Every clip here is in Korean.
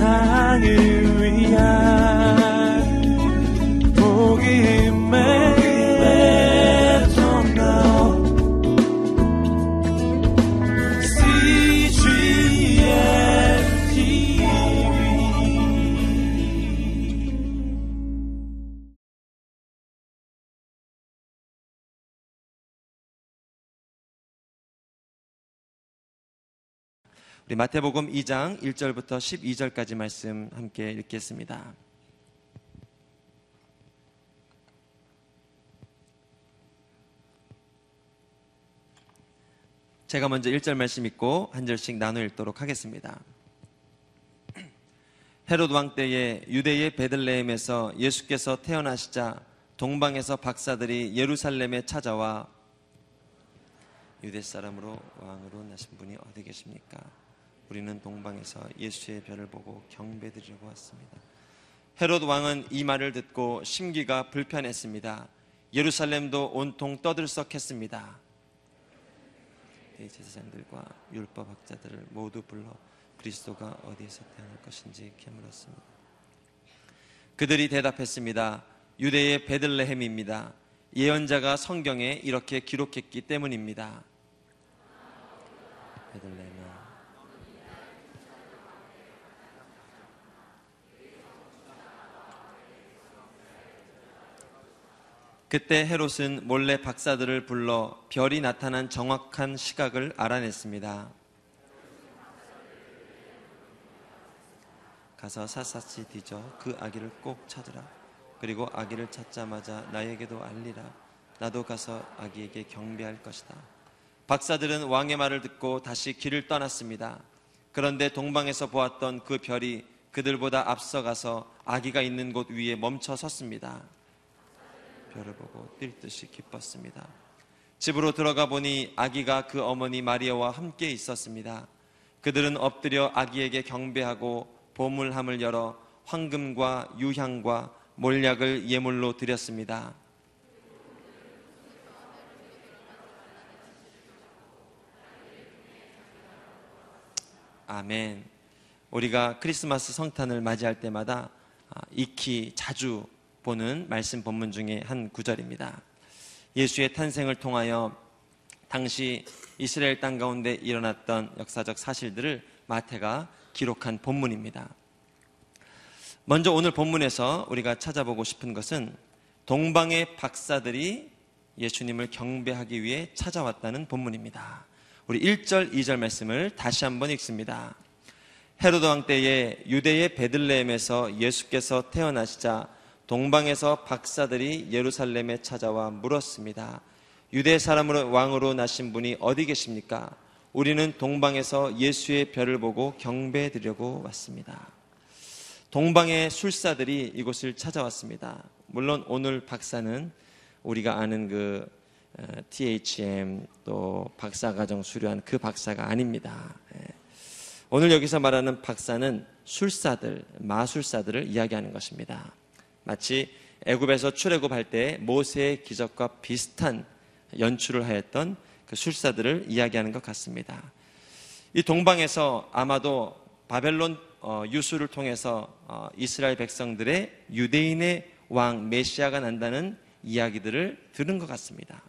세상을 우리 마태복음 2장 1절부터 12절까지 말씀 함께 읽겠습니다. 제가 먼저 1절 말씀 읽고 한 절씩 나눠 읽도록 하겠습니다. 헤롯 왕 때에 유대의 베들레헴에서 예수께서 태어나시자 동방에서 박사들이 예루살렘에 찾아와 유대 사람으로 왕으로 나신 분이 어디 계십니까? 우리는 동방에서 예수의 별을 보고 경배드리려고 왔습니다. 헤롯 왕은 이 말을 듣고 심기가 불편했습니다. 예루살렘도 온통 떠들썩했습니다. 대제사장들과 율법 학자들을 모두 불러 그리스도가 어디에서 태어날 것인지 캐물었습니다. 그들이 대답했습니다. 유대의 베들레헴입니다. 예언자가 성경에 이렇게 기록했기 때문입니다. 베들레헴 그때 헤롯은 몰래 박사들을 불러 별이 나타난 정확한 시각을 알아냈습니다. 가서 샅샅이 뒤져 그 아기를 꼭 찾으라. 그리고 아기를 찾자마자 나에게도 알리라. 나도 가서 아기에게 경배할 것이다. 박사들은 왕의 말을 듣고 다시 길을 떠났습니다. 그런데 동방에서 보았던 그 별이 그들보다 앞서가서 아기가 있는 곳 위에 멈춰 섰습니다. 별을 보고 뛸 듯이 기뻤습니다. 집으로 들어가 보니 아기가 그 어머니 마리아와 함께 있었습니다. 그들은 엎드려 아기에게 경배하고 보물함을 열어 황금과 유향과 몰약을 예물로 드렸습니다. 아멘. 우리가 크리스마스 성탄을 맞이할 때마다 아, 익히 자주 보는 말씀 본문 중에 한 구절입니다. 예수의 탄생을 통하여 당시 이스라엘 땅 가운데 일어났던 역사적 사실들을 마태가 기록한 본문입니다. 먼저 오늘 본문에서 우리가 찾아보고 싶은 것은 동방의 박사들이 예수님을 경배하기 위해 찾아왔다는 본문입니다. 우리 1절, 2절 말씀을 다시 한번 읽습니다. 헤로드 왕 때에 유대의 베들레헴에서 예수께서 태어나시자 동방에서 박사들이 예루살렘에 찾아와 물었습니다. 유대 사람으로 왕으로 나신 분이 어디 계십니까? 우리는 동방에서 예수의 별을 보고 경배드리려고 왔습니다. 동방의 술사들이 이곳을 찾아왔습니다. 물론 오늘 박사는 우리가 아는 그 THM 어, 또 박사과정 수료한 그 박사가 아닙니다. 예. 오늘 여기서 말하는 박사는 술사들, 마술사들을 이야기하는 것입니다. 마치 애굽에서 출애굽할 때 모세의 기적과 비슷한 연출을 하였던 그 술사들을 이야기하는 것 같습니다. 이 동방에서 아마도 바벨론 어, 유수를 통해서 어, 이스라엘 백성들의 유대인의 왕 메시아가 난다는 이야기들을 들은 것 같습니다.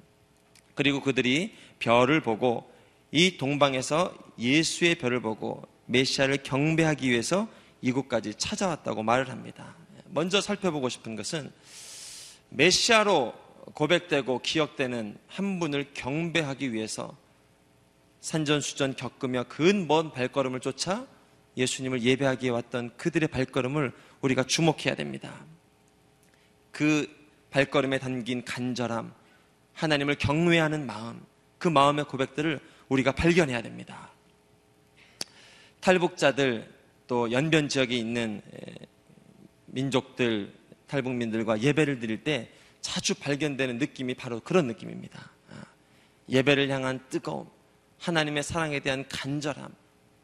그리고 그들이 별을 보고 이 동방에서 예수의 별을 보고 메시아를 경배하기 위해서 이곳까지 찾아왔다고 말을 합니다. 먼저 살펴보고 싶은 것은 메시아로 고백되고 기억되는 한 분을 경배하기 위해서 산전수전 겪으며 근먼 발걸음을 쫓아 예수님을 예배하기에 왔던 그들의 발걸음을 우리가 주목해야 됩니다. 그 발걸음에 담긴 간절함, 하나님을 경외하는 마음, 그 마음의 고백들을 우리가 발견해야 됩니다. 탈북자들 또 연변 지역에 있는 민족들, 탈북민들과 예배를 드릴 때 자주 발견되는 느낌이 바로 그런 느낌입니다. 아, 예배를 향한 뜨거움, 하나님의 사랑에 대한 간절함,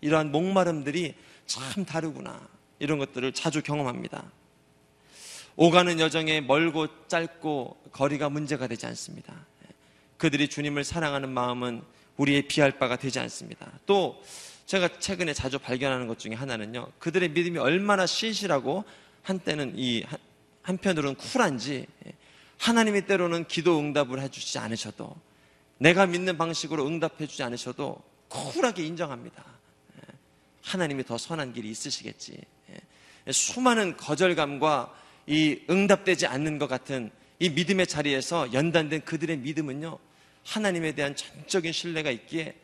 이러한 목마름들이 참 다르구나. 이런 것들을 자주 경험합니다. 오가는 여정에 멀고 짧고 거리가 문제가 되지 않습니다. 그들이 주님을 사랑하는 마음은 우리의 비할 바가 되지 않습니다. 또 제가 최근에 자주 발견하는 것 중에 하나는요. 그들의 믿음이 얼마나 신실하고 한때는 이 한- 한편으로는 쿨한지 예, 하나님이 때로는 기도 응답을 해주지 않으셔도 내가 믿는 방식으로 응답해주지 않으셔도 쿨하게 인정합니다. 예, 하나님이 더 선한 길이 있으시겠지. 예, 수많은 거절감과 이 응답되지 않는 것 같은 이 믿음의 자리에서 연단된 그들의 믿음은요, 하나님에 대한 전적인 신뢰가 있기에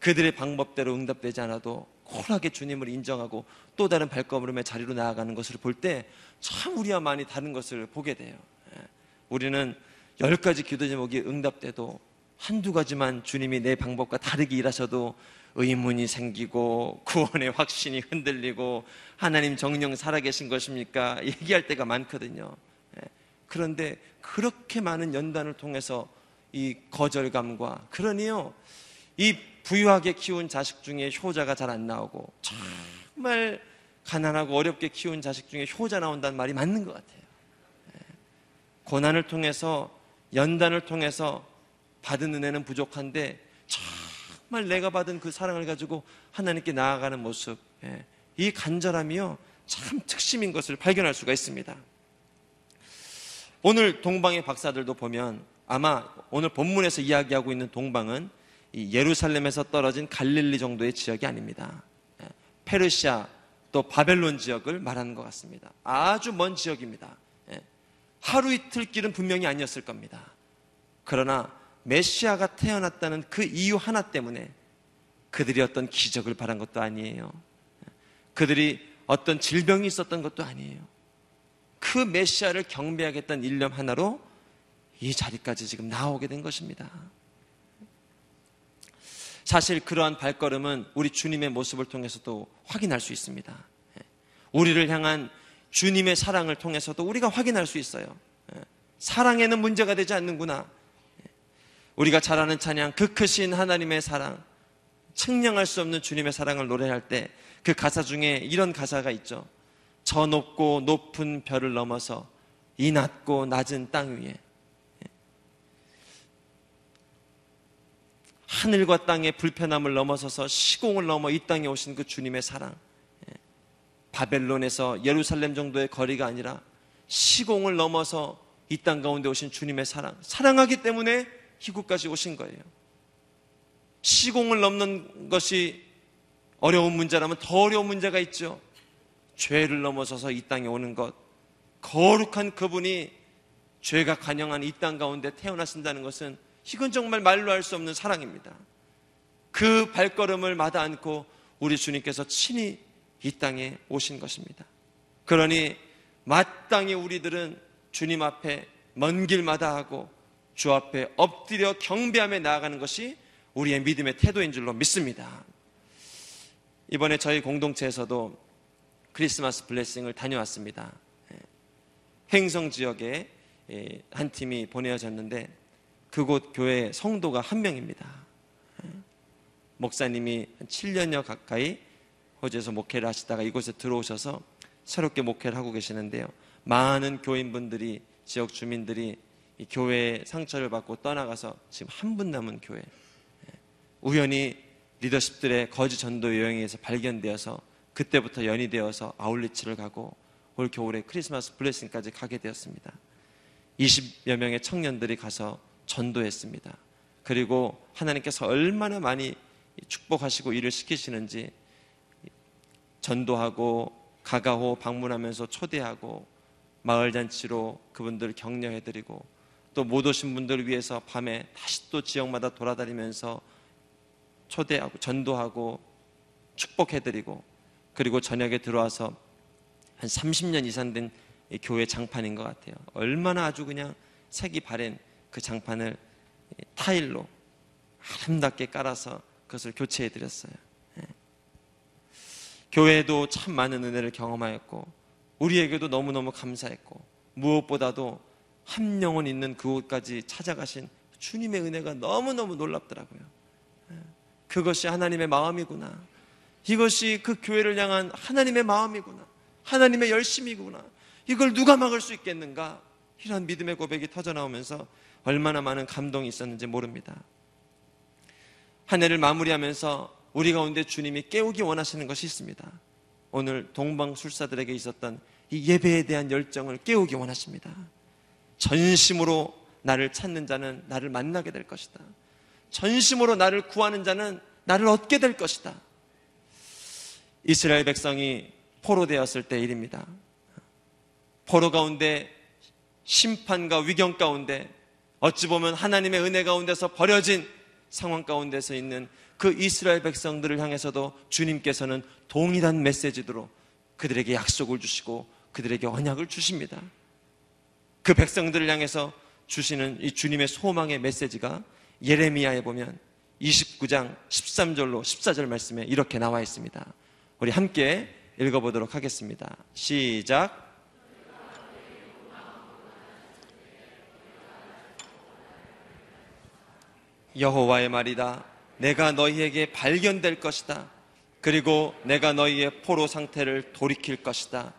그들의 방법대로 응답되지 않아도 쿨하게 주님을 인정하고 또 다른 발걸음의 자리로 나아가는 것을 볼 때 참 우리와 많이 다른 것을 보게 돼요. 예. 우리는 열 가지 기도 제목이 응답돼도 한두 가지만 주님이 내 방법과 다르게 일하셔도 의문이 생기고 구원의 확신이 흔들리고 하나님 정령 살아계신 것입니까? 얘기할 때가 많거든요. 예. 그런데 그렇게 많은 연단을 통해서 이 거절감과 그러니요 이 부유하게 키운 자식 중에 효자가 잘 안 나오고 정말 가난하고 어렵게 키운 자식 중에 효자 나온다는 말이 맞는 것 같아요. 예. 고난을 통해서 연단을 통해서 받은 은혜는 부족한데 정말 내가 받은 그 사랑을 가지고 하나님께 나아가는 모습, 예. 이 간절함이요 참 특심인 것을 발견할 수가 있습니다. 오늘 동방의 박사들도 보면 아마 오늘 본문에서 이야기하고 있는 동방은 이 예루살렘에서 떨어진 갈릴리 정도의 지역이 아닙니다. 예, 페르시아 또 바벨론 지역을 말하는 것 같습니다. 아주 먼 지역입니다. 예, 하루 이틀 길은 분명히 아니었을 겁니다. 그러나 메시아가 태어났다는 그 이유 하나 때문에 그들이 어떤 기적을 바란 것도 아니에요. 예, 그들이 어떤 질병이 있었던 것도 아니에요. 그 메시아를 경배하겠다는 일념 하나로 이 자리까지 지금 나오게 된 것입니다. 사실 그러한 발걸음은 우리 주님의 모습을 통해서도 확인할 수 있습니다. 예. 우리를 향한 주님의 사랑을 통해서도 우리가 확인할 수 있어요. 예. 사랑에는 문제가 되지 않는구나. 예. 우리가 잘 아는 찬양, 그 크신 하나님의 사랑, 측량할 수 없는 주님의 사랑을 노래할 때 그 가사 중에 이런 가사가 있죠. 저 높고 높은 별을 넘어서 이 낮고 낮은 땅 위에 하늘과 땅의 불편함을 넘어서서 시공을 넘어 이 땅에 오신 그 주님의 사랑. 예. 바벨론에서 예루살렘 정도의 거리가 아니라 시공을 넘어서 이 땅 가운데 오신 주님의 사랑. 사랑하기 때문에 희국까지 오신 거예요. 시공을 넘는 것이 어려운 문제라면 더 어려운 문제가 있죠. 죄를 넘어서서 이 땅에 오는 것. 거룩한 그분이 죄가 간영한 이 땅 가운데 태어나신다는 것은 이건 정말 말로 할 수 없는 사랑입니다. 그 발걸음을 마다 않고 우리 주님께서 친히 이 땅에 오신 것입니다. 그러니 마땅히 우리들은 주님 앞에 먼 길마다 하고 주 앞에 엎드려 경배함에 나아가는 것이 우리의 믿음의 태도인 줄로 믿습니다. 이번에 저희 공동체에서도 크리스마스 블레싱을 다녀왔습니다. 예. 횡성 지역에 예, 한 팀이 보내어졌는데 그곳 교회 성도가 한 명입니다. 예. 목사님이 7년여 가까이 호주에서 목회를 하시다가 이곳에 들어오셔서 새롭게 목회를 하고 계시는데요. 많은 교인분들이 지역 주민들이 이 교회의 상처를 받고 떠나가서 지금 한 분 남은 교회. 예. 우연히 리더십들의 거지 전도 여행에서 발견되어서 그때부터 연이 되어서 아울리치를 가고 올 겨울에 크리스마스 블레싱까지 가게 되었습니다. 20여 명의 청년들이 가서 전도했습니다. 그리고 하나님께서 얼마나 많이 축복하시고 일을 시키시는지 전도하고 가가호 방문하면서 초대하고 마을 잔치로 그분들을 격려해 드리고 또 못 오신 분들을 위해서 밤에 다시 또 지역마다 돌아다니면서 초대하고 전도하고 축복해 드리고 그리고 저녁에 들어와서 한 30년 이상 된 교회 장판인 것 같아요. 얼마나 아주 그냥 색이 바랜 그 장판을 타일로 아름답게 깔아서 그것을 교체해 드렸어요. 예. 교회도 참 많은 은혜를 경험하였고 우리에게도 너무너무 감사했고 무엇보다도 한 영혼 있는 그곳까지 찾아가신 주님의 은혜가 너무너무 놀랍더라고요. 예. 그것이 하나님의 마음이구나. 이것이 그 교회를 향한 하나님의 마음이구나. 하나님의 열심이구나. 이걸 누가 막을 수 있겠는가? 이런 믿음의 고백이 터져 나오면서 얼마나 많은 감동이 있었는지 모릅니다. 한 해를 마무리하면서 우리 가운데 주님이 깨우기 원하시는 것이 있습니다. 오늘 동방술사들에게 있었던 이 예배에 대한 열정을 깨우기 원하십니다. 전심으로 나를 찾는 자는 나를 만나게 될 것이다. 전심으로 나를 구하는 자는 나를 얻게 될 것이다. 이스라엘 백성이 포로되었을 때 일입니다. 포로 가운데 심판과 위경 가운데 어찌 보면 하나님의 은혜 가운데서 버려진 상황 가운데서 있는 그 이스라엘 백성들을 향해서도 주님께서는 동일한 메시지로 그들에게 약속을 주시고 그들에게 언약을 주십니다. 그 백성들을 향해서 주시는 이 주님의 소망의 메시지가 예레미야에 보면 29장 13절로 14절 말씀에 이렇게 나와 있습니다. 우리 함께 읽어보도록 하겠습니다. 시작. 여호와의 말이다. 내가 너희에게 발견될 것이다. 그리고 내가 너희의 포로 상태를 돌이킬 것이다.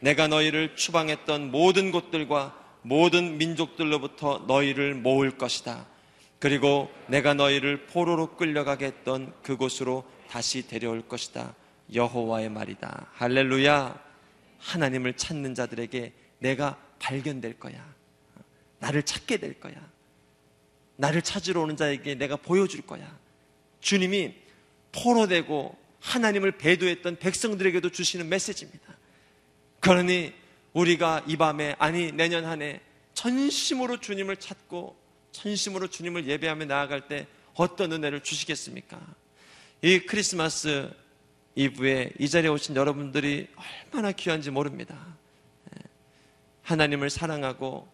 내가 너희를 추방했던 모든 곳들과 모든 민족들로부터 너희를 모을 것이다. 그리고 내가 너희를 포로로 끌려가게 했던 그곳으로 다시 데려올 것이다. 여호와의 말이다. 할렐루야. 하나님을 찾는 자들에게 내가 발견될 거야. 나를 찾게 될 거야. 나를 찾으러 오는 자에게 내가 보여줄 거야. 주님이 포로되고 하나님을 배도했던 백성들에게도 주시는 메시지입니다. 그러니 우리가 이 밤에 아니 내년 한 해 전심으로 주님을 찾고 전심으로 주님을 예배하며 나아갈 때 어떤 은혜를 주시겠습니까? 이 크리스마스 이브에 이 자리에 오신 여러분들이 얼마나 귀한지 모릅니다. 예. 하나님을 사랑하고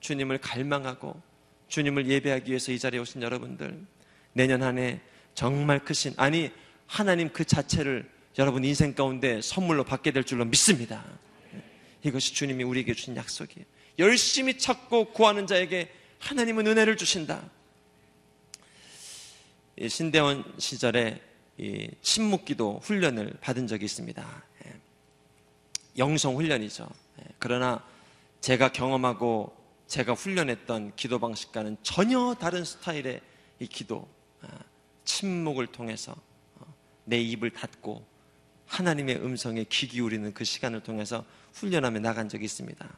주님을 갈망하고 주님을 예배하기 위해서 이 자리에 오신 여러분들 내년 한 해 정말 크신 아니 하나님 그 자체를 여러분 인생 가운데 선물로 받게 될 줄로 믿습니다. 이것이 주님이 우리에게 주신 약속이에요. 열심히 찾고 구하는 자에게 하나님은 은혜를 주신다. 신대원 시절에 침묵기도 훈련을 받은 적이 있습니다. 예. 영성 훈련이죠. 예. 그러나 제가 경험하고 제가 훈련했던 기도 방식과는 전혀 다른 스타일의 이 기도, 아, 침묵을 통해서 어, 내 입을 닫고 하나님의 음성에 귀 기울이는 그 시간을 통해서 훈련하며 나간 적이 있습니다.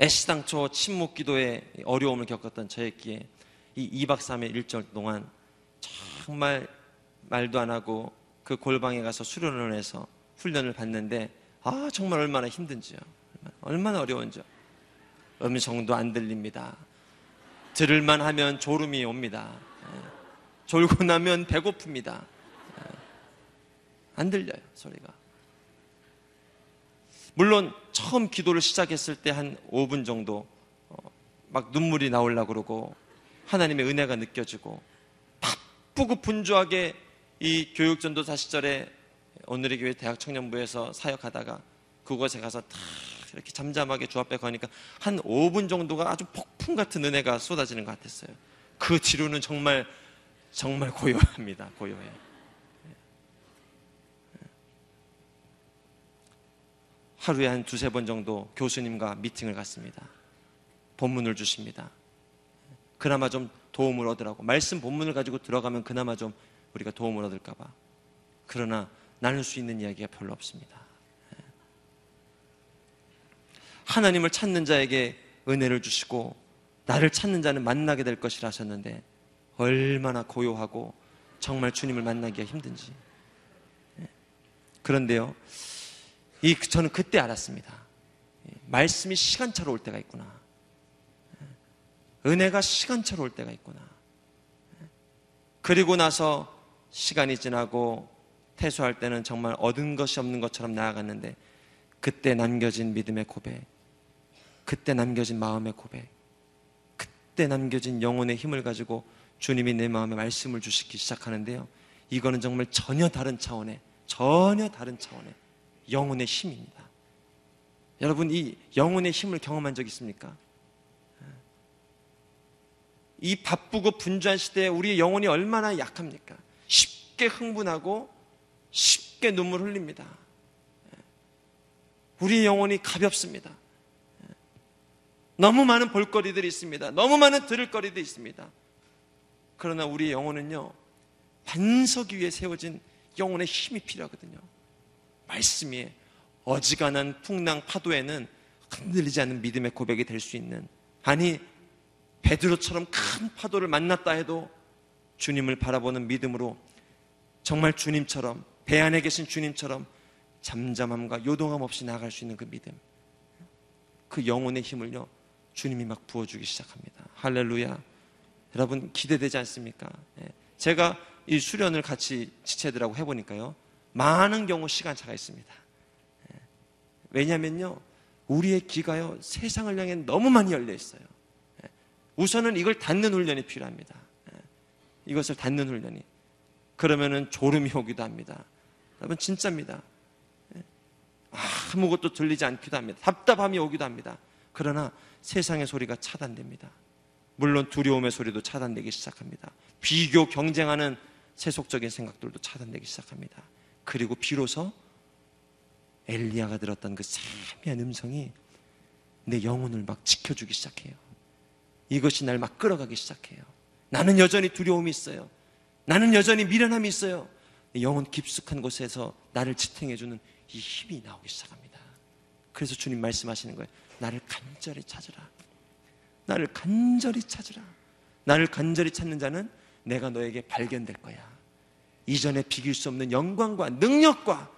애시당초 침묵 기도에 어려움을 겪었던 저였기에 이 2박 3일 일절 동안 정말 말도 안 하고 그 골방에 가서 수련을 해서 훈련을 받는데 아 정말 얼마나 힘든지요. 얼마나 어려운지요. 음성도 안 들립니다. 들을만 하면 졸음이 옵니다. 예. 졸고 나면 배고픕니다. 예. 안 들려요, 소리가. 물론 처음 기도를 시작했을 때 한 5분 정도 어, 막 눈물이 나오려고 그러고 하나님의 은혜가 느껴지고 바쁘고 분주하게 이 교육 전도사 시절에 오늘의 교회 대학 청년부에서 사역하다가 그곳에 가서 다 이렇게 잠잠하게 주 앞에 가니까 한 5분 정도가 아주 폭풍 같은 은혜가 쏟아지는 것 같았어요. 그 뒤로는 정말 정말 고요합니다. 고요해요. 하루에 한 두세 번 정도 교수님과 미팅을 갖습니다. 본문을 주십니다. 그나마 좀 도움을 얻으라고. 말씀 본문을 가지고 들어가면 그나마 좀 우리가 도움을 얻을까봐. 그러나 나눌 수 있는 이야기가 별로 없습니다. 하나님을 찾는 자에게 은혜를 주시고 나를 찾는 자는 만나게 될 것이라 하셨는데 얼마나 고요하고 정말 주님을 만나기가 힘든지. 그런데요, 이 저는 그때 알았습니다. 말씀이 시간차로 올 때가 있구나. 은혜가 시간차로 올 때가 있구나. 그리고 나서 시간이 지나고 퇴소할 때는 정말 얻은 것이 없는 것처럼 나아갔는데 그때 남겨진 믿음의 고백, 그때 남겨진 마음의 고백, 그때 남겨진 영혼의 힘을 가지고 주님이 내 마음에 말씀을 주시기 시작하는데요. 이거는 정말 전혀 다른 차원의, 전혀 다른 차원의 영혼의 힘입니다. 여러분, 이 영혼의 힘을 경험한 적 있습니까? 이 바쁘고 분주한 시대에 우리의 영혼이 얼마나 약합니까? 쉽게 흥분하고 쉽게 눈물 흘립니다. 우리의 영혼이 가볍습니다. 너무 많은 볼거리들이 있습니다. 너무 많은 들을 거리도 있습니다. 그러나 우리의 영혼은요, 반석 위에 세워진 영혼의 힘이 필요하거든요. 말씀 위에 어지간한 풍랑 파도에는 흔들리지 않는 믿음의 고백이 될 수 있는 아니 베드로처럼 큰 파도를 만났다 해도 주님을 바라보는 믿음으로 정말 주님처럼 배 안에 계신 주님처럼 잠잠함과 요동함 없이 나갈 수 있는 그 믿음 그 영혼의 힘을요 주님이 막 부어주기 시작합니다 할렐루야 여러분 기대되지 않습니까? 예. 제가 이 수련을 같이 지체들하고 해보니까요 많은 경우 시간차가 있습니다 예. 왜냐면요 우리의 귀가요 세상을 향해 너무 많이 열려 있어요 예. 우선은 이걸 닫는 훈련이 필요합니다 이것을 닫는 훈련이 그러면은 졸음이 오기도 합니다. 여러분 진짜입니다. 예. 아무것도 들리지 않기도 합니다. 답답함이 오기도 합니다. 그러나 세상의 소리가 차단됩니다. 물론 두려움의 소리도 차단되기 시작합니다. 비교, 경쟁하는 세속적인 생각들도 차단되기 시작합니다. 그리고 비로소 엘리야가 들었던 그 세미한 음성이 내 영혼을 막 지켜주기 시작해요. 이것이 날 막 끌어가기 시작해요. 나는 여전히 두려움이 있어요. 나는 여전히 미련함이 있어요. 영혼 깊숙한 곳에서 나를 지탱해주는 이 힘이 나오기 시작합니다. 그래서 주님 말씀하시는 거예요. 나를 간절히 찾으라. 나를 간절히 찾으라. 나를 간절히 찾는 자는 내가 너에게 발견될 거야. 이전에 비길 수 없는 영광과 능력과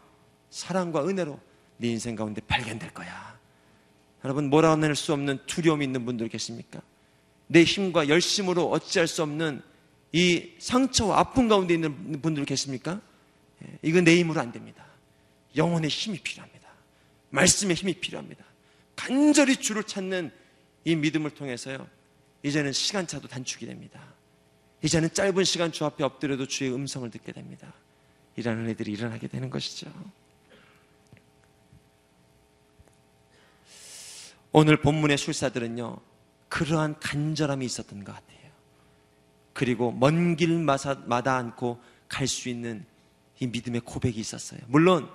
사랑과 은혜로 네 인생 가운데 발견될 거야. 여러분 몰아낼 수 없는 두려움이 있는 분들 계십니까? 내 힘과 열심으로 어찌할 수 없는 이 상처와 아픔 가운데 있는 분들 계십니까? 예, 이건 내 힘으로 안 됩니다. 영혼의 힘이 필요합니다. 말씀의 힘이 필요합니다. 간절히 주를 찾는 이 믿음을 통해서요. 이제는 시간차도 단축이 됩니다. 이제는 짧은 시간 주 앞에 엎드려도 주의 음성을 듣게 됩니다. 이라는 애들이 일어나게 되는 것이죠. 오늘 본문의 술사들은요. 그러한 간절함이 있었던 것 같아요. 그리고 먼 길 마다 않고 갈 수 있는 이 믿음의 고백이 있었어요. 물론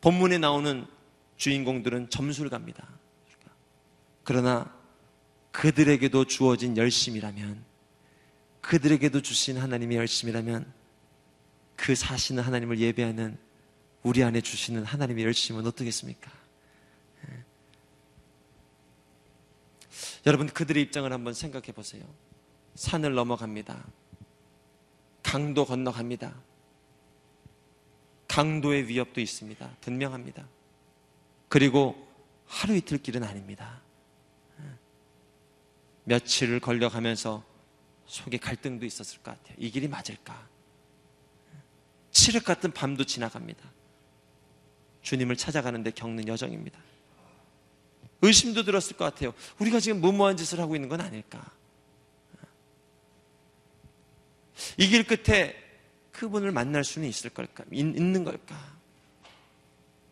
본문에 나오는 주인공들은 점수를 갑니다. 그러나 그들에게도 주어진 열심이라면 그들에게도 주신 하나님의 열심이라면 그 사시는 하나님을 예배하는 우리 안에 주시는 하나님의 열심은 어떻겠습니까? 여러분 그들의 입장을 한번 생각해 보세요. 산을 넘어갑니다. 강도 건너갑니다. 강도의 위협도 있습니다. 분명합니다. 그리고 하루 이틀 길은 아닙니다. 며칠을 걸려가면서 속에 갈등도 있었을 것 같아요. 이 길이 맞을까? 칠흑 같은 밤도 지나갑니다. 주님을 찾아가는데 겪는 여정입니다. 의심도 들었을 것 같아요. 우리가 지금 무모한 짓을 하고 있는 건 아닐까? 이 길 끝에 그분을 만날 수는 있을 걸까? 있는 걸까?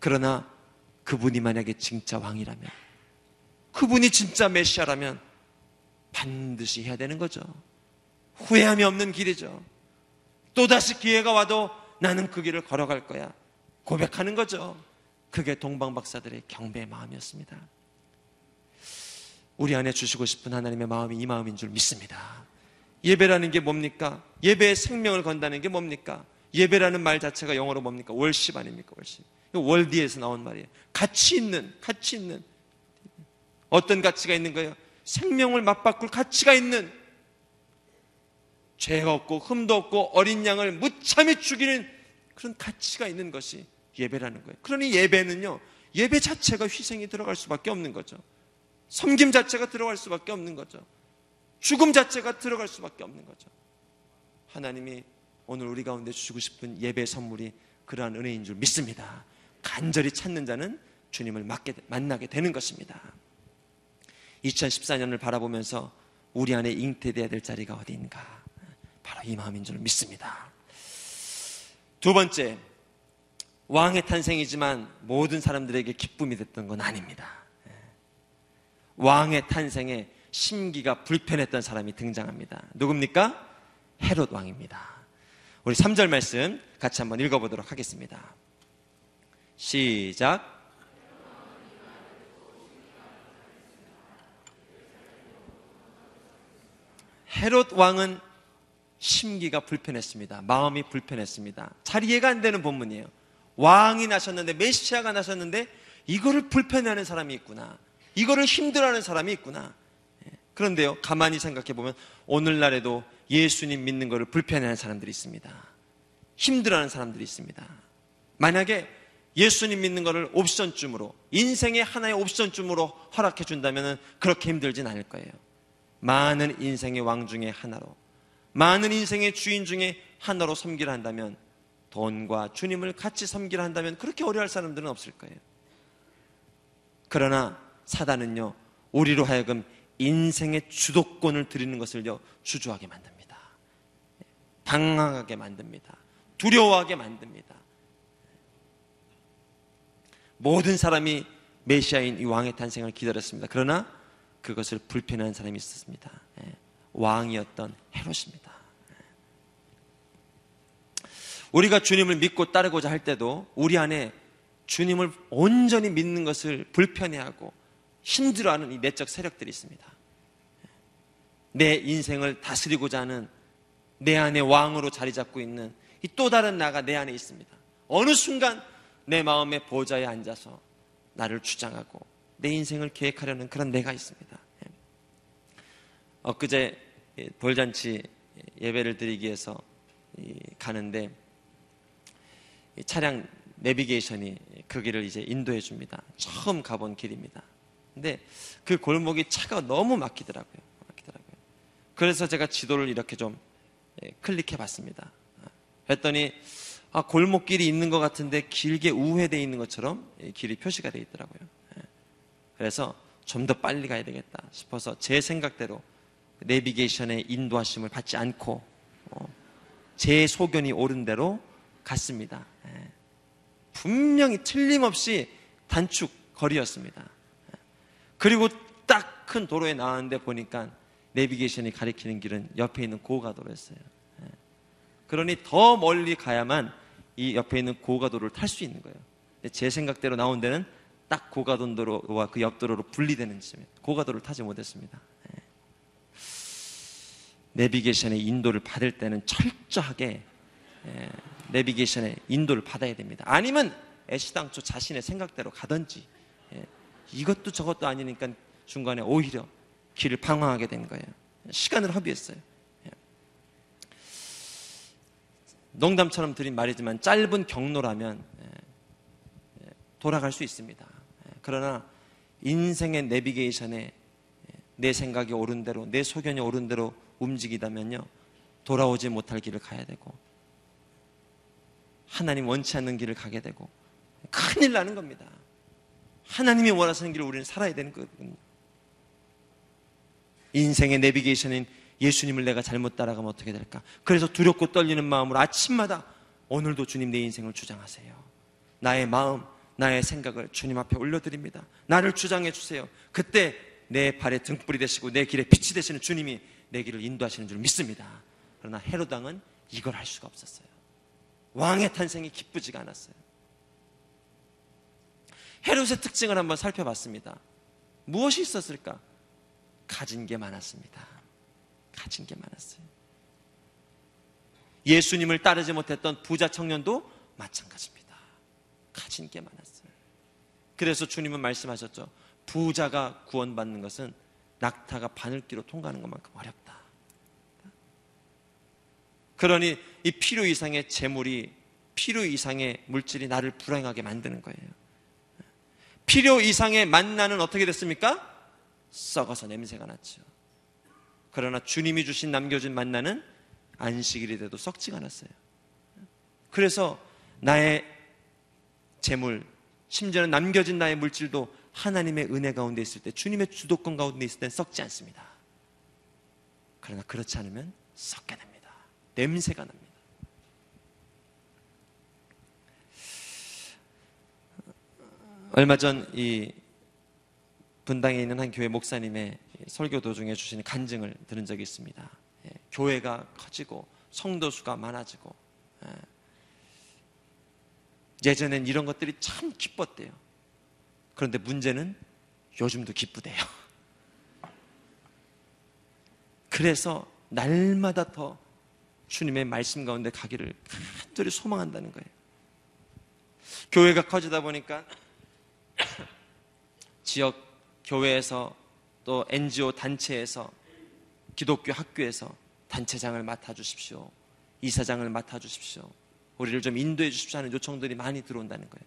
그러나 그분이 만약에 진짜 왕이라면, 그분이 진짜 메시아라면 반드시 해야 되는 거죠. 후회함이 없는 길이죠. 또다시 기회가 와도 나는 그 길을 걸어갈 거야. 고백하는 거죠. 그게 동방박사들의 경배의 마음이었습니다. 우리 안에 주시고 싶은 하나님의 마음이 이 마음인 줄 믿습니다. 예배라는 게 뭡니까? 예배의 생명을 건다는 게 뭡니까? 예배라는 말 자체가 영어로 뭡니까? 월십 아닙니까? 월십. 월디에서 나온 말이에요. 가치 있는, 가치 있는. 어떤 가치가 있는 거예요? 생명을 맞바꿀 가치가 있는 죄가 없고 흠도 없고 어린 양을 무참히 죽이는 그런 가치가 있는 것이 예배라는 거예요. 그러니 예배는요, 예배 자체가 희생이 들어갈 수밖에 없는 거죠. 섬김 자체가 들어갈 수밖에 없는 거죠. 죽음 자체가 들어갈 수밖에 없는 거죠. 하나님이 오늘 우리 가운데 주시고 싶은 예배 선물이 그러한 은혜인 줄 믿습니다. 간절히 찾는 자는 주님을 만나게 되는 것입니다. 2014년을 바라보면서 우리 안에 잉태되어야 될 자리가 어디인가? 바로 이 마음인 줄 믿습니다. 두 번째, 왕의 탄생이지만 모든 사람들에게 기쁨이 됐던 건 아닙니다. 왕의 탄생에 심기가 불편했던 사람이 등장합니다. 누굽니까? 헤롯 왕입니다. 우리 3절 말씀 같이 한번 읽어보도록 하겠습니다. 시작. 헤롯 왕은 심기가 불편했습니다. 마음이 불편했습니다. 잘 이해가 안 되는 본문이에요. 왕이 나셨는데 메시아가 나셨는데 이거를 불편해하는 사람이 있구나. 이거를 힘들어하는 사람이 있구나. 예. 그런데요, 가만히 생각해 보면 오늘날에도 예수님 믿는 것을 불편해하는 사람들이 있습니다. 힘들어하는 사람들이 있습니다. 만약에 예수님 믿는 것을 옵션쯤으로 인생의 하나의 옵션쯤으로 허락해 준다면 그렇게 힘들진 않을 거예요. 많은 인생의 왕 중에 하나로 많은 인생의 주인 중에 하나로 섬기라 한다면 돈과 주님을 같이 섬기라 한다면 그렇게 어려워할 사람들은 없을 거예요. 그러나 사단은요, 우리로 하여금 인생의 주도권을 드리는 것을요, 주저하게 만듭니다. 방황하게 만듭니다. 두려워하게 만듭니다. 모든 사람이 메시아인 이 왕의 탄생을 기다렸습니다. 그러나 그것을 불편한 사람이 있었습니다. 예, 왕이었던 헤롯입니다. 예. 우리가 주님을 믿고 따르고자 할 때도 우리 안에 주님을 온전히 믿는 것을 불편해하고 힘들어하는 이 내적 세력들이 있습니다. 예. 내 인생을 다스리고자 하는 내 안에 왕으로 자리 잡고 있는 이 또 다른 나가 내 안에 있습니다. 어느 순간 내 마음의 보좌에 앉아서 나를 주장하고 내 인생을 계획하려는 그런 내가 있습니다. 예. 엊그제 돌잔치 예배를 드리기 위해서 가는데 차량 내비게이션이 그 길을 이제 인도해 줍니다. 처음 가본 길입니다. 근데 그 골목이 차가 너무 막히더라고요. 막히더라고요. 그래서 제가 지도를 이렇게 좀 예, 클릭해 봤습니다. 했더니 아, 골목길이 있는 것 같은데 길게 우회되어 있는 것처럼 길이 표시가 되어 있더라고요. 예. 그래서 좀 더 빨리 가야 되겠다 싶어서 제 생각대로 내비게이션의 인도하심을 받지 않고 어, 제 소견이 옳은 대로 갔습니다. 예. 분명히 틀림없이 단축 거리였습니다. 예. 그리고 딱 큰 도로에 나왔는데 보니까 내비게이션이 가리키는 길은 옆에 있는 고가도로였어요. 그러니 더 멀리 가야만 이 옆에 있는 고가도로를 탈 수 있는 거예요. 제 생각대로 나온 데는 딱 고가도로와 그 옆도로로 분리되는 지점에 고가도로를 타지 못했습니다. 네. 내비게이션의 인도를 받을 때는 철저하게 예, 내비게이션의 인도를 받아야 됩니다. 아니면 애시당초 자신의 생각대로 가든지 예, 이것도 저것도 아니니까 중간에 오히려 길을 방황하게 된 거예요. 시간을 허비했어요. 농담처럼 드린 말이지만 짧은 경로라면 예, 예, 돌아갈 수 있습니다. 예, 그러나 인생의 내비게이션에 내 생각이 옳은 대로, 내 소견이 옳은 대로 움직이다면요, 돌아오지 못할 길을 가야 되고, 하나님 원치 않는 길을 가게 되고, 큰일 나는 겁니다. 하나님이 원하시는 길을 우리는 살아야 되는 거거든요. 인생의 내비게이션인 예수님을 내가 잘못 따라가면 어떻게 될까? 그래서 두렵고 떨리는 마음으로 아침마다 오늘도 주님 내 인생을 주장하세요. 나의 마음, 나의 생각을 주님 앞에 올려드립니다. 나를 주장해 주세요. 그때 내 발에 등불이 되시고 내 길에 빛이 되시는 주님이 내 길을 인도하시는 줄 믿습니다. 그러나 헤로당은 이걸 할 수가 없었어요. 왕의 탄생이 기쁘지가 않았어요. 헤롯의 특징을 한번 살펴봤습니다. 무엇이 있었을까? 가진 게 많았습니다. 가진 게 많았어요. 예수님을 따르지 못했던 부자 청년도 마찬가지입니다. 가진 게 많았어요. 그래서 주님은 말씀하셨죠. 부자가 구원받는 것은 낙타가 바늘기로 통과하는 것만큼 어렵다. 그러니 이 필요 이상의 재물이 필요 이상의 물질이 나를 불행하게 만드는 거예요. 필요 이상의 만나는 어떻게 됐습니까? 썩어서 냄새가 났죠. 그러나 주님이 주신 남겨진 만나는 안식일이 돼도 썩지가 않았어요. 그래서 나의 재물, 심지어는 남겨진 나의 물질도 하나님의 은혜 가운데 있을 때, 주님의 주도권 가운데 있을 때 썩지 않습니다. 그러나 그렇지 않으면 썩게 됩니다. 냄새가 납니다. 얼마 전 이 분당에 있는 한 교회 목사님의 설교 도중에 주시는 간증을 들은 적이 있습니다. 예, 교회가 커지고 성도 수가 많아지고 예, 예전엔 이런 것들이 참 기뻤대요. 그런데 문제는 요즘도 기쁘대요. 그래서 날마다 더 주님의 말씀 가운데 가기를 간절히 소망한다는 거예요. 교회가 커지다 보니까 지역 교회에서 또 NGO 단체에서 기독교 학교에서 단체장을 맡아주십시오. 이사장을 맡아주십시오. 우리를 좀 인도해 주십시오 하는 요청들이 많이 들어온다는 거예요.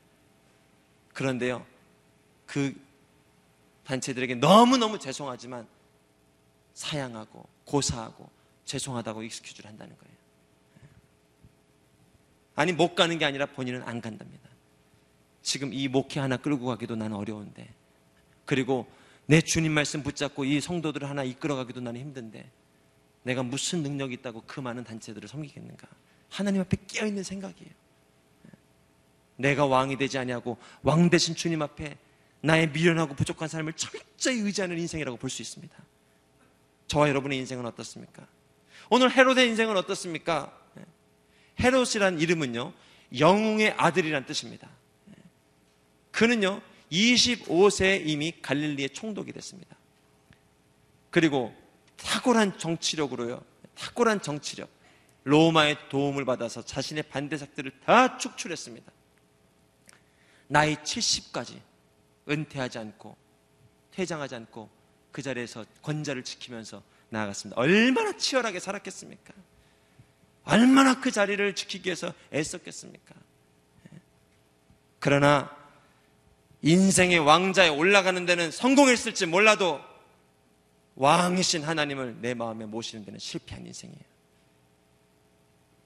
그런데요, 그 단체들에게 너무너무 죄송하지만 사양하고 고사하고 죄송하다고 익스큐즈를 한다는 거예요. 아니, 못 가는 게 아니라 본인은 안 간답니다. 지금 이 목회 하나 끌고 가기도 나는 어려운데, 그리고 내 주님 말씀 붙잡고 이 성도들을 하나 이끌어가기도 나는 힘든데, 내가 무슨 능력이 있다고 그 많은 단체들을 섬기겠는가? 하나님 앞에 깨어있는 생각이에요. 내가 왕이 되지 아니하고 왕 대신 주님 앞에 나의 미련하고 부족한 삶을 철저히 의지하는 인생이라고 볼 수 있습니다. 저와 여러분의 인생은 어떻습니까? 오늘 헤롯의 인생은 어떻습니까? 헤롯이란 이름은요, 영웅의 아들이란 뜻입니다. 그는요, 25세에 이미 갈릴리의 총독이 됐습니다. 그리고 탁월한 정치력으로요, 탁월한 정치력, 로마의 도움을 받아서 자신의 반대작들을 다 축출했습니다. 나이 70까지 은퇴하지 않고 퇴장하지 않고 그 자리에서 권자를 지키면서 나아갔습니다. 얼마나 치열하게 살았겠습니까? 얼마나 그 자리를 지키기 위해서 애썼겠습니까? 그러나 인생의 왕자에 올라가는 데는 성공했을지 몰라도 왕이신 하나님을 내 마음에 모시는 데는 실패한 인생이에요.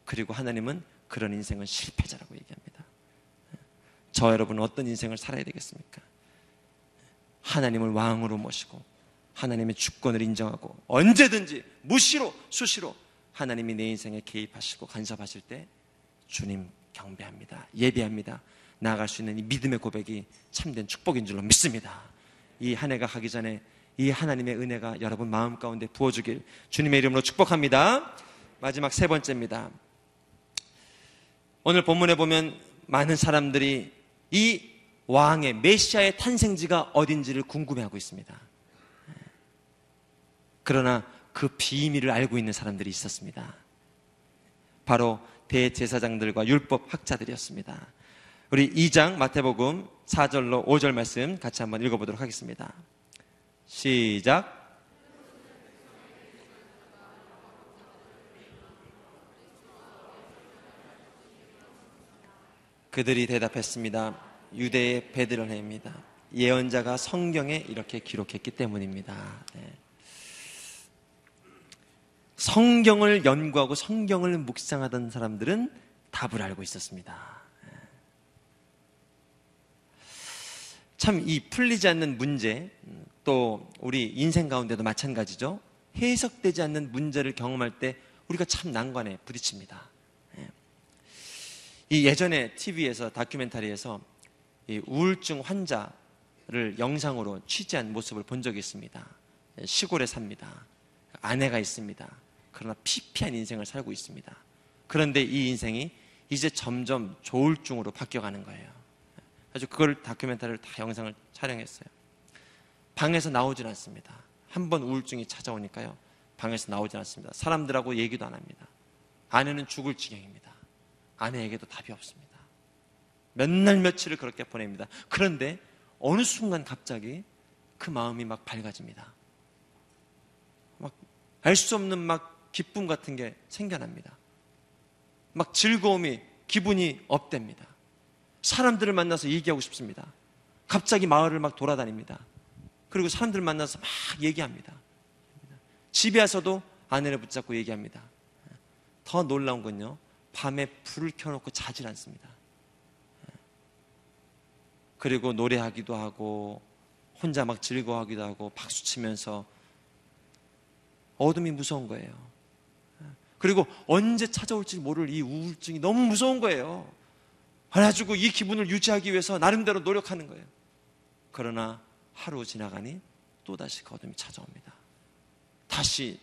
그리고 하나님은 그런 인생은 실패자라고 얘기합니다. 저 여러분은 어떤 인생을 살아야 되겠습니까? 하나님을 왕으로 모시고 하나님의 주권을 인정하고 언제든지 무시로 수시로 하나님이 내 인생에 개입하시고 간섭하실 때 주님 경배합니다. 예배합니다. 나아갈 수 있는 이 믿음의 고백이 참된 축복인 줄로 믿습니다. 이 한 해가 가기 전에 이 하나님의 은혜가 여러분 마음 가운데 부어주길 주님의 이름으로 축복합니다. 마지막 세 번째입니다. 오늘 본문에 보면 많은 사람들이 이 왕의 메시아의 탄생지가 어딘지를 궁금해하고 있습니다. 그러나 그 비밀을 알고 있는 사람들이 있었습니다. 바로 대제사장들과 율법 학자들이었습니다. 우리 2장 마태복음 4절로 5절 말씀 같이 한번 읽어보도록 하겠습니다. 시작. 그들이 대답했습니다. 유대의 베드로헴입니다. 예언자가 성경에 이렇게 기록했기 때문입니다. 네. 성경을 연구하고 성경을 묵상하던 사람들은 답을 알고 있었습니다. 네. 참이 풀리지 않는 문제, 또 우리 인생 가운데도 마찬가지죠. 해석되지 않는 문제를 경험할 때 우리가 참 난관에 부딪힙니다. 네. 이 예전에 TV에서 다큐멘터리에서 우울증 환자를 영상으로 취재한 모습을 본 적이 있습니다. 시골에 삽니다. 아내가 있습니다. 그러나 피폐한 인생을 살고 있습니다. 그런데 이 인생이 이제 점점 조울증으로 바뀌어가는 거예요. 아주 그걸 다큐멘터리를 다 영상을 촬영했어요. 방에서 나오질 않습니다. 한 번 우울증이 찾아오니까요. 방에서 나오질 않습니다. 사람들하고 얘기도 안 합니다. 아내는 죽을 지경입니다. 아내에게도 답이 없습니다. 몇 날 며칠을 그렇게 보냅니다. 그런데 어느 순간 갑자기 그 마음이 막 밝아집니다. 막 알 수 없는 막 기쁨 같은 게 생겨납니다. 막 즐거움이 기분이 업됩니다. 사람들을 만나서 얘기하고 싶습니다. 갑자기 마을을 막 돌아다닙니다. 그리고 사람들 만나서 막 얘기합니다. 집에 와서도 아내를 붙잡고 얘기합니다. 더 놀라운 건요. 밤에 불을 켜놓고 자질 않습니다. 그리고 노래하기도 하고 혼자 막 즐거워하기도 하고 박수 치면서 어둠이 무서운 거예요. 그리고 언제 찾아올지 모를 이 우울증이 너무 무서운 거예요. 그래가지고 이 기분을 유지하기 위해서 나름대로 노력하는 거예요. 그러나 하루 지나가니 또다시 그 어둠이 찾아옵니다. 다시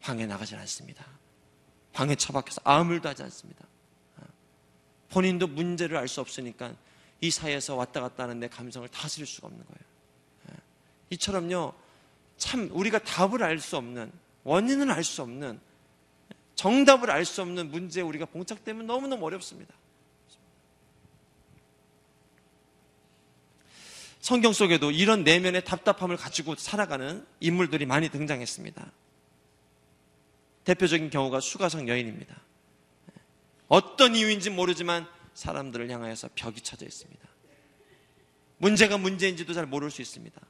방에 나가지 않습니다. 방에 처박혀서 아무 일도 하지 않습니다. 본인도 문제를 알 수 없으니까 이 사이에서 왔다 갔다 하는데 감성을 다스릴 수가 없는 거예요. 예. 이처럼요, 참 우리가 답을 알 수 없는, 원인을 알 수 없는 정답을 알 수 없는 문제에 우리가 봉착되면 너무너무 어렵습니다. 성경 속에도 이런 내면의 답답함을 가지고 살아가는 인물들이 많이 등장했습니다. 대표적인 경우가 수가성 여인입니다. 어떤 이유인지 모르지만 사람들을 향하여서 벽이 쳐져 있습니다. 문제가 문제인지도 잘 모를 수 있습니다.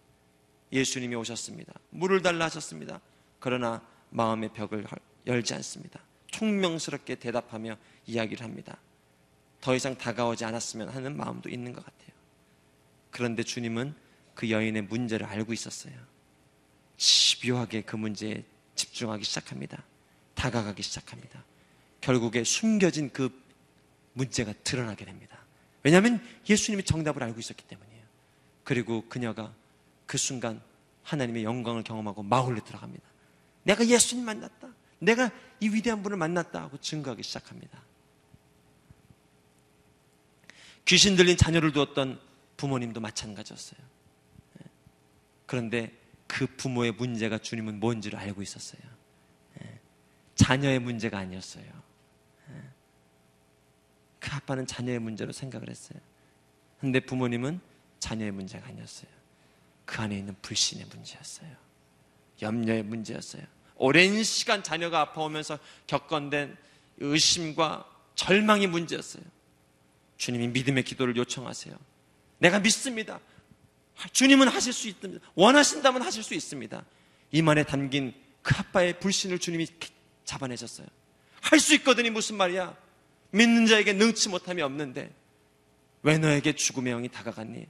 예수님이 오셨습니다. 물을 달라 하셨습니다. 그러나 마음의 벽을 열지 않습니다. 총명스럽게 대답하며 이야기를 합니다. 더 이상 다가오지 않았으면 하는 마음도 있는 것 같아요. 그런데 주님은 그 여인의 문제를 알고 있었어요. 집요하게 그 문제에 집중하기 시작합니다. 다가가기 시작합니다. 결국에 숨겨진 그 문제가 드러나게 됩니다. 왜냐하면 예수님이 정답을 알고 있었기 때문이에요. 그리고 그녀가 그 순간 하나님의 영광을 경험하고 마을로 들어갑니다. 내가 예수님 만났다. 내가 이 위대한 분을 만났다 하고 증거하기 시작합니다. 귀신 들린 자녀를 두었던 부모님도 마찬가지였어요. 예. 그런데 그 부모의 문제가 주님은 뭔지를 알고 있었어요. 예. 자녀의 문제가 아니었어요. 예. 그 아빠는 자녀의 문제로 생각을 했어요. 근데 부모님은 자녀의 문제가 아니었어요. 그 안에 있는 불신의 문제였어요. 염려의 문제였어요. 오랜 시간 자녀가 아파오면서 겪어낸 의심과 절망의 문제였어요. 주님이 믿음의 기도를 요청하세요. 내가 믿습니다. 주님은 하실 수 있습니다. 원하신다면 하실 수 있습니다. 이만에 담긴 그 아빠의 불신을 주님이 잡아내셨어요. 할 수 있거든이 무슨 말이야? 믿는 자에게 능치 못함이 없는데 왜 너에게 죽음의 영이 다가갔니?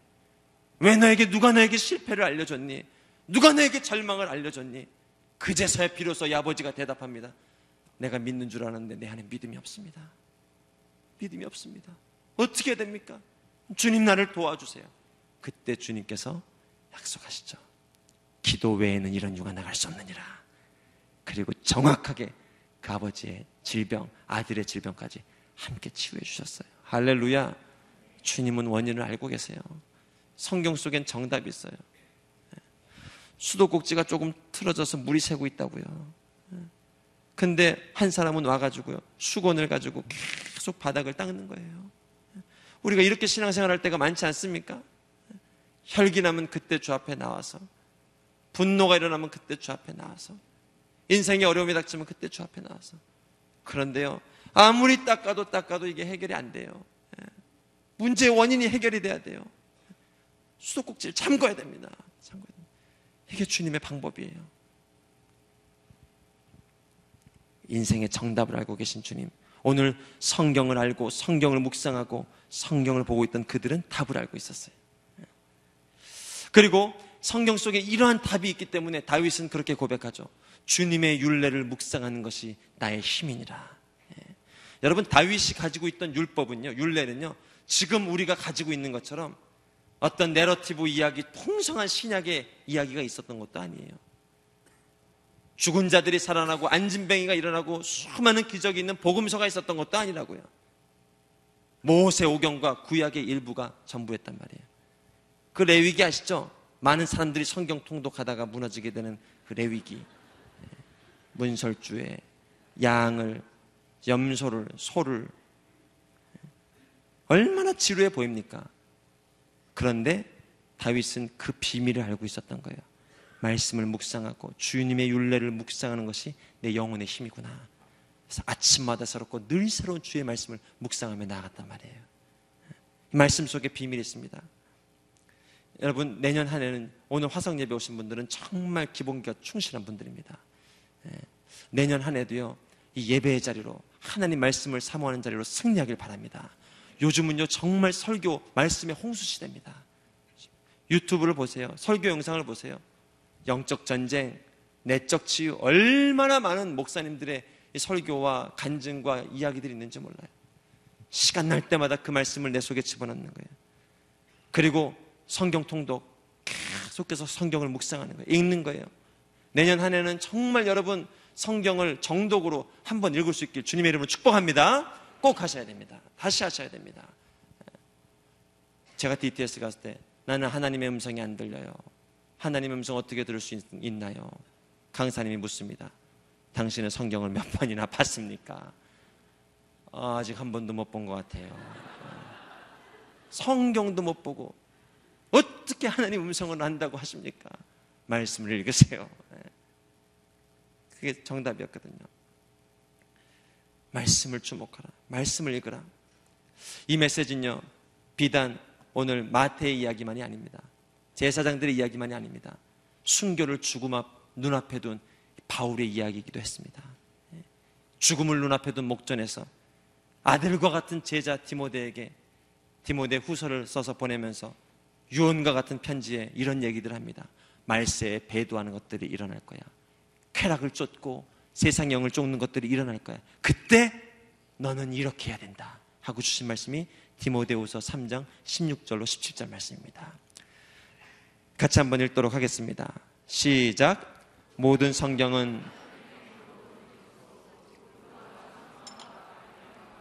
왜 너에게 누가 너에게 실패를 알려줬니? 누가 너에게 절망을 알려줬니? 그제서야 비로소 아버지가 대답합니다. 내가 믿는 줄 아는데 내 안에 믿음이 없습니다. 믿음이 없습니다. 어떻게 됩니까? 주님 나를 도와주세요. 그때 주님께서 약속하시죠. 기도 외에는 이런 유가 나갈 수 없느니라. 그리고 정확하게 그 아버지의 질병, 아들의 질병까지 함께 치유해 주셨어요. 할렐루야. 주님은 원인을 알고 계세요. 성경 속엔 정답이 있어요. 수도꼭지가 조금 틀어져서 물이 새고 있다고요. 근데 한 사람은 와가지고요. 수건을 가지고 계속 바닥을 닦는 거예요. 우리가 이렇게 신앙생활 할 때가 많지 않습니까? 혈기 나면 그때 주 앞에 나와서 분노가 일어나면 그때 주 앞에 나와서 인생에 어려움이 닥치면 그때 주 앞에 나와서 그런데요 아무리 닦아도 닦아도 이게 해결이 안 돼요 예. 문제의 원인이 해결이 돼야 돼요 수도꼭지를 잠궈야 됩니다 잠궈야 됩니다. 이게 주님의 방법이에요 인생의 정답을 알고 계신 주님 오늘 성경을 알고 성경을 묵상하고 성경을 보고 있던 그들은 답을 알고 있었어요. 그리고 성경 속에 이러한 답이 있기 때문에 다윗은 그렇게 고백하죠. 주님의 윤례를 묵상하는 것이 나의 힘이니라. 예. 여러분 다윗이 가지고 있던 율법은요, 윤례는요, 지금 우리가 가지고 있는 것처럼 어떤 내러티브 이야기, 통성한 신약의 이야기가 있었던 것도 아니에요. 죽은 자들이 살아나고 안진뱅이가 일어나고 수많은 기적이 있는 복음서가 있었던 것도 아니라고요. 모세 오경과 구약의 일부가 전부였단 말이에요. 그 레위기 아시죠? 많은 사람들이 성경 통독하다가 무너지게 되는 그 레위기. 문설주에 양을, 염소를, 소를. 얼마나 지루해 보입니까? 그런데 다윗은 그 비밀을 알고 있었던 거예요. 말씀을 묵상하고 주님의 윤례를 묵상하는 것이 내 영혼의 힘이구나. 그래서 아침마다 새롭고 늘 새로운 주의 말씀을 묵상하며 나아갔단 말이에요. 이 말씀 속에 비밀이 있습니다. 여러분 내년 한 해는 오늘 화성 예배 오신 분들은 정말 기본기가 충실한 분들입니다. 예. 내년 한 해도요 이 예배의 자리로 하나님 말씀을 사모하는 자리로 승리하길 바랍니다. 요즘은요 정말 설교 말씀의 홍수 시대입니다. 유튜브를 보세요. 설교 영상을 보세요. 영적 전쟁, 내적 치유, 얼마나 많은 목사님들의 설교와 간증과 이야기들이 있는지 몰라요. 시간 날 때마다 그 말씀을 내 속에 집어넣는 거예요. 그리고 성경 통독 계속해서 성경을 묵상하는 거예요. 읽는 거예요. 내년 한 해는 정말 여러분 성경을 정독으로 한번 읽을 수 있길 주님의 이름으로 축복합니다. 꼭 하셔야 됩니다. 다시 하셔야 됩니다. 제가 DTS 갔을 때 나는 하나님의 음성이 안 들려요. 하나님의 음성 어떻게 들을 수 있, 나요 강사님이 묻습니다. 당신은 성경을 몇 번이나 봤습니까? 아, 아직 한 번도 못 본 것 같아요. 성경도 못 보고 어떻게 하나님 음성을 안다고 하십니까? 말씀을 읽으세요. 예. 그게 정답이었거든요. 말씀을 주목하라. 말씀을 읽으라. 이 메시지는요, 비단 오늘 마태의 이야기만이 아닙니다. 제사장들의 이야기만이 아닙니다. 순교를 죽음 앞, 눈앞에 둔 바울의 이야기이기도 했습니다. 예. 죽음을 눈앞에 둔 목전에서 아들과 같은 제자 디모데에게 디모데 후서를 써서 보내면서 유언과 같은 편지에 이런 얘기들 합니다. 말세에 배도하는 것들이 일어날 거야. 쾌락을 쫓고 세상 영을 쫓는 것들이 일어날 거야. 그때 너는 이렇게 해야 된다. 하고 주신 말씀이 디모데후서 3장 16절로 17절 말씀입니다. 같이 한번 읽도록 하겠습니다. 시작. 모든 성경은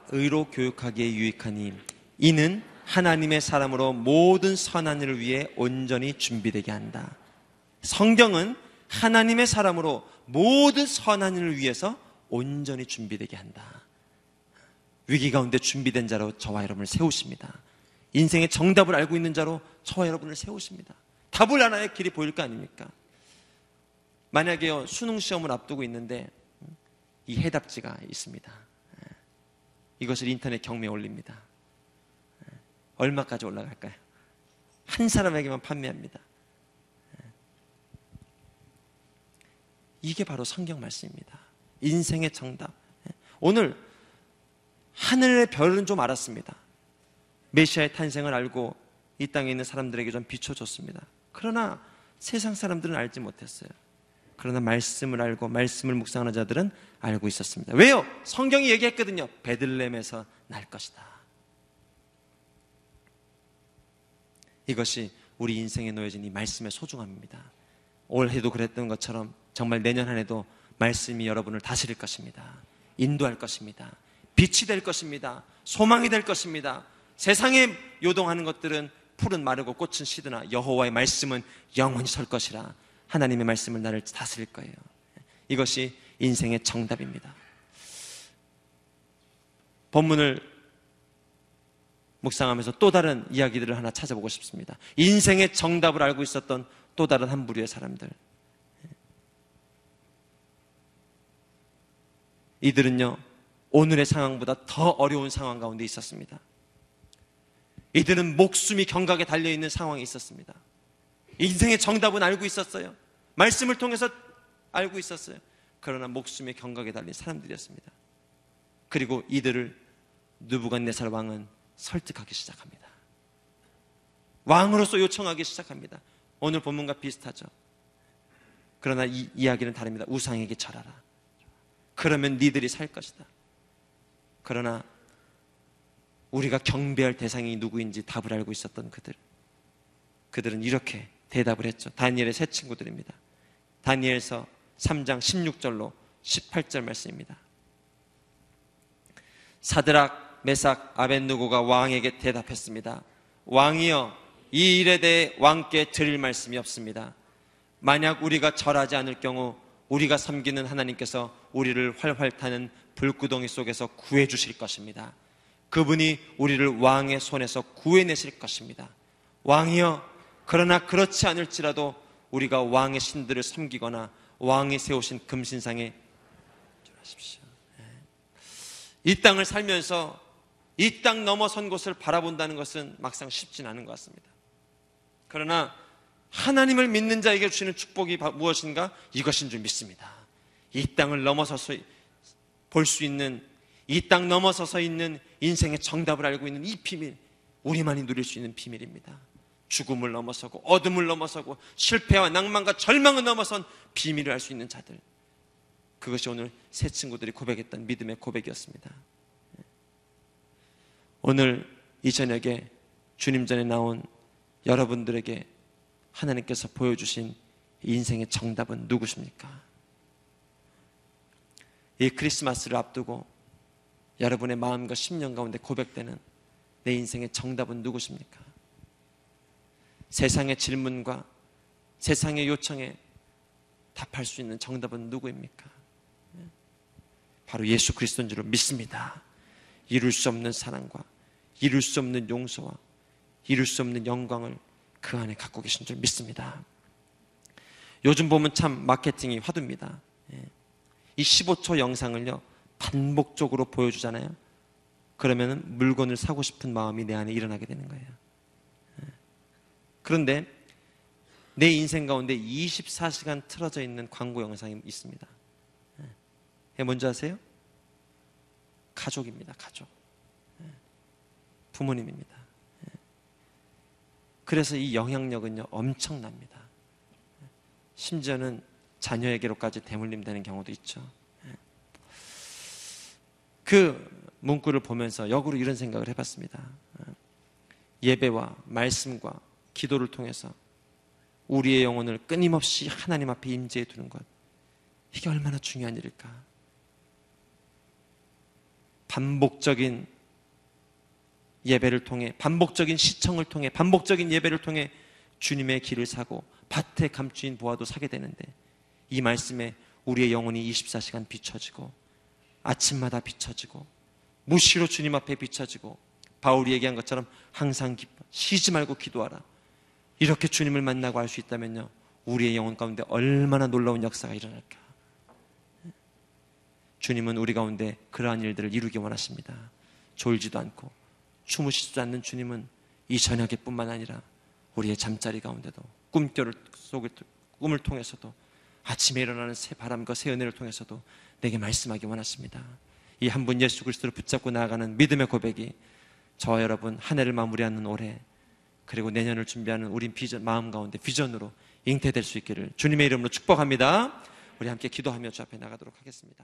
의로 교육하기에 유익하니 이는 하나님의 사람으로 모든 선한 일을 위해 온전히 준비되게 한다. 성경은 하나님의 사람으로 모든 선한 일을 위해서 온전히 준비되게 한다. 위기 가운데 준비된 자로 저와 여러분을 세우십니다. 인생의 정답을 알고 있는 자로 저와 여러분을 세우십니다. 답을 하나의 길이 보일 거 아닙니까? 만약에요, 수능 시험을 앞두고 있는데 이 해답지가 있습니다. 이것을 인터넷 경매에 올립니다. 얼마까지 올라갈까요? 한 사람에게만 판매합니다. 이게 바로 성경 말씀입니다. 인생의 정답. 오늘 하늘의 별은 좀 알았습니다. 메시아의 탄생을 알고 이 땅에 있는 사람들에게 좀 비춰줬습니다. 그러나 세상 사람들은 알지 못했어요. 그러나 말씀을 알고 말씀을 묵상하는 자들은 알고 있었습니다. 왜요? 성경이 얘기했거든요. 베들렘에서 날 것이다. 이것이 우리 인생에 놓여진 이 말씀의 소중함입니다. 올해도 그랬던 것처럼 정말 내년 한 해도 말씀이 여러분을 다스릴 것입니다. 인도할 것입니다. 빛이 될 것입니다. 소망이 될 것입니다. 세상에 요동하는 것들은 풀은 마르고 꽃은 시드나 여호와의 말씀은 영원히 설 것이라 하나님의 말씀을 나를 다스릴 거예요. 이것이 인생의 정답입니다. 본문을 묵상하면서 또 다른 이야기들을 하나 찾아보고 싶습니다. 인생의 정답을 알고 있었던 또 다른 한 부류의 사람들. 이들은요, 오늘의 상황보다 더 어려운 상황 가운데 있었습니다. 이들은 목숨이 경각에 달려있는 상황이 있었습니다. 인생의 정답은 알고 있었어요. 말씀을 통해서 알고 있었어요. 그러나 목숨의 경각에 달린 사람들이었습니다. 그리고 이들을 누부갓네살 왕은 설득하기 시작합니다. 왕으로서 요청하기 시작합니다. 오늘 본문과 비슷하죠. 그러나 이 이야기는 다릅니다. 우상에게 절하라. 그러면 니들이 살 것이다. 그러나 우리가 경배할 대상이 누구인지 답을 알고 있었던 그들. 그들은 이렇게 대답을 했죠. 다니엘의 세 친구들입니다. 다니엘서 3장 16절로 18절 말씀입니다. 사드락, 메삭, 아벤누고가 왕에게 대답했습니다. 왕이여, 이 일에 대해 왕께 드릴 말씀이 없습니다. 만약 우리가 절하지 않을 경우 우리가 섬기는 하나님께서 우리를 활활 타는 불구덩이 속에서 구해 주실 것입니다. 그분이 우리를 왕의 손에서 구해내실 것입니다. 왕이여, 그러나 그렇지 않을지라도 우리가 왕의 신들을 섬기거나 왕이 세우신 금신상에 하십시오. 예. 이 땅을 살면서 이 땅 넘어선 곳을 바라본다는 것은 막상 쉽진 않은 것 같습니다. 그러나 하나님을 믿는 자에게 주시는 축복이 무엇인가? 이것인 줄 믿습니다. 이 땅을 넘어서서 볼 수 있는 이 땅 넘어서서 있는 인생의 정답을 알고 있는 이 비밀, 우리만이 누릴 수 있는 비밀입니다. 죽음을 넘어서고 어둠을 넘어서고 실패와 낭만과 절망을 넘어선 비밀을 알 수 있는 자들. 그것이 오늘 새 친구들이 고백했던 믿음의 고백이었습니다. 오늘 이 저녁에 주님 전에 나온 여러분들에게 하나님께서 보여주신 인생의 정답은 누구십니까? 이 크리스마스를 앞두고 여러분의 마음과 심령 가운데 고백되는 내 인생의 정답은 누구십니까? 세상의 질문과 세상의 요청에 답할 수 있는 정답은 누구입니까? 예. 바로 예수 그리스도인 줄 믿습니다. 이룰 수 없는 사랑과 이룰 수 없는 용서와 이룰 수 없는 영광을 그 안에 갖고 계신 줄 믿습니다. 요즘 보면 참 마케팅이 화두입니다. 예. 이 15초 영상을요, 반복적으로 보여주잖아요. 그러면 물건을 사고 싶은 마음이 내 안에 일어나게 되는 거예요. 예. 그런데 내 인생 가운데 24시간 틀어져 있는 광고 영상이 있습니다. 예. 뭔지 아세요? 가족입니다, 가족. 부모님입니다. 그래서 이 영향력은요, 엄청납니다. 심지어는 자녀에게로까지 대물림되는 경우도 있죠. 그 문구를 보면서 역으로 이런 생각을 해봤습니다. 예배와 말씀과 기도를 통해서 우리의 영혼을 끊임없이 하나님 앞에 임재해 두는 것. 이게 얼마나 중요한 일일까? 반복적인 예배를 통해 반복적인 시청을 통해 반복적인 예배를 통해 주님의 길을 사고 밭에 감추인 보아도 사게 되는데 이 말씀에 우리의 영혼이 24시간 비춰지고 아침마다 비춰지고 무시로 주님 앞에 비춰지고 바울이 얘기한 것처럼 항상 기뻐 쉬지 말고 기도하라. 이렇게 주님을 만나고 할수 있다면요. 우리의 영혼 가운데 얼마나 놀라운 역사가 일어날까? 주님은 우리 가운데 그러한 일들을 이루기 원하십니다. 졸지도 않고 주무시지도 않는 주님은 이 저녁에 뿐만 아니라 우리의 잠자리 가운데도 꿈결 속을 꿈을 통해서도 아침에 일어나는 새 바람과 새 은혜를 통해서도 내게 말씀하기 원하십니다. 이 한 분 예수 그리스도를 붙잡고 나아가는 믿음의 고백이 저와 여러분 한 해를 마무리하는 올해 그리고 내년을 준비하는 우린 비전 마음 가운데 비전으로 잉태될 수 있기를 주님의 이름으로 축복합니다. 우리 함께 기도하며 주 앞에 나가도록 하겠습니다.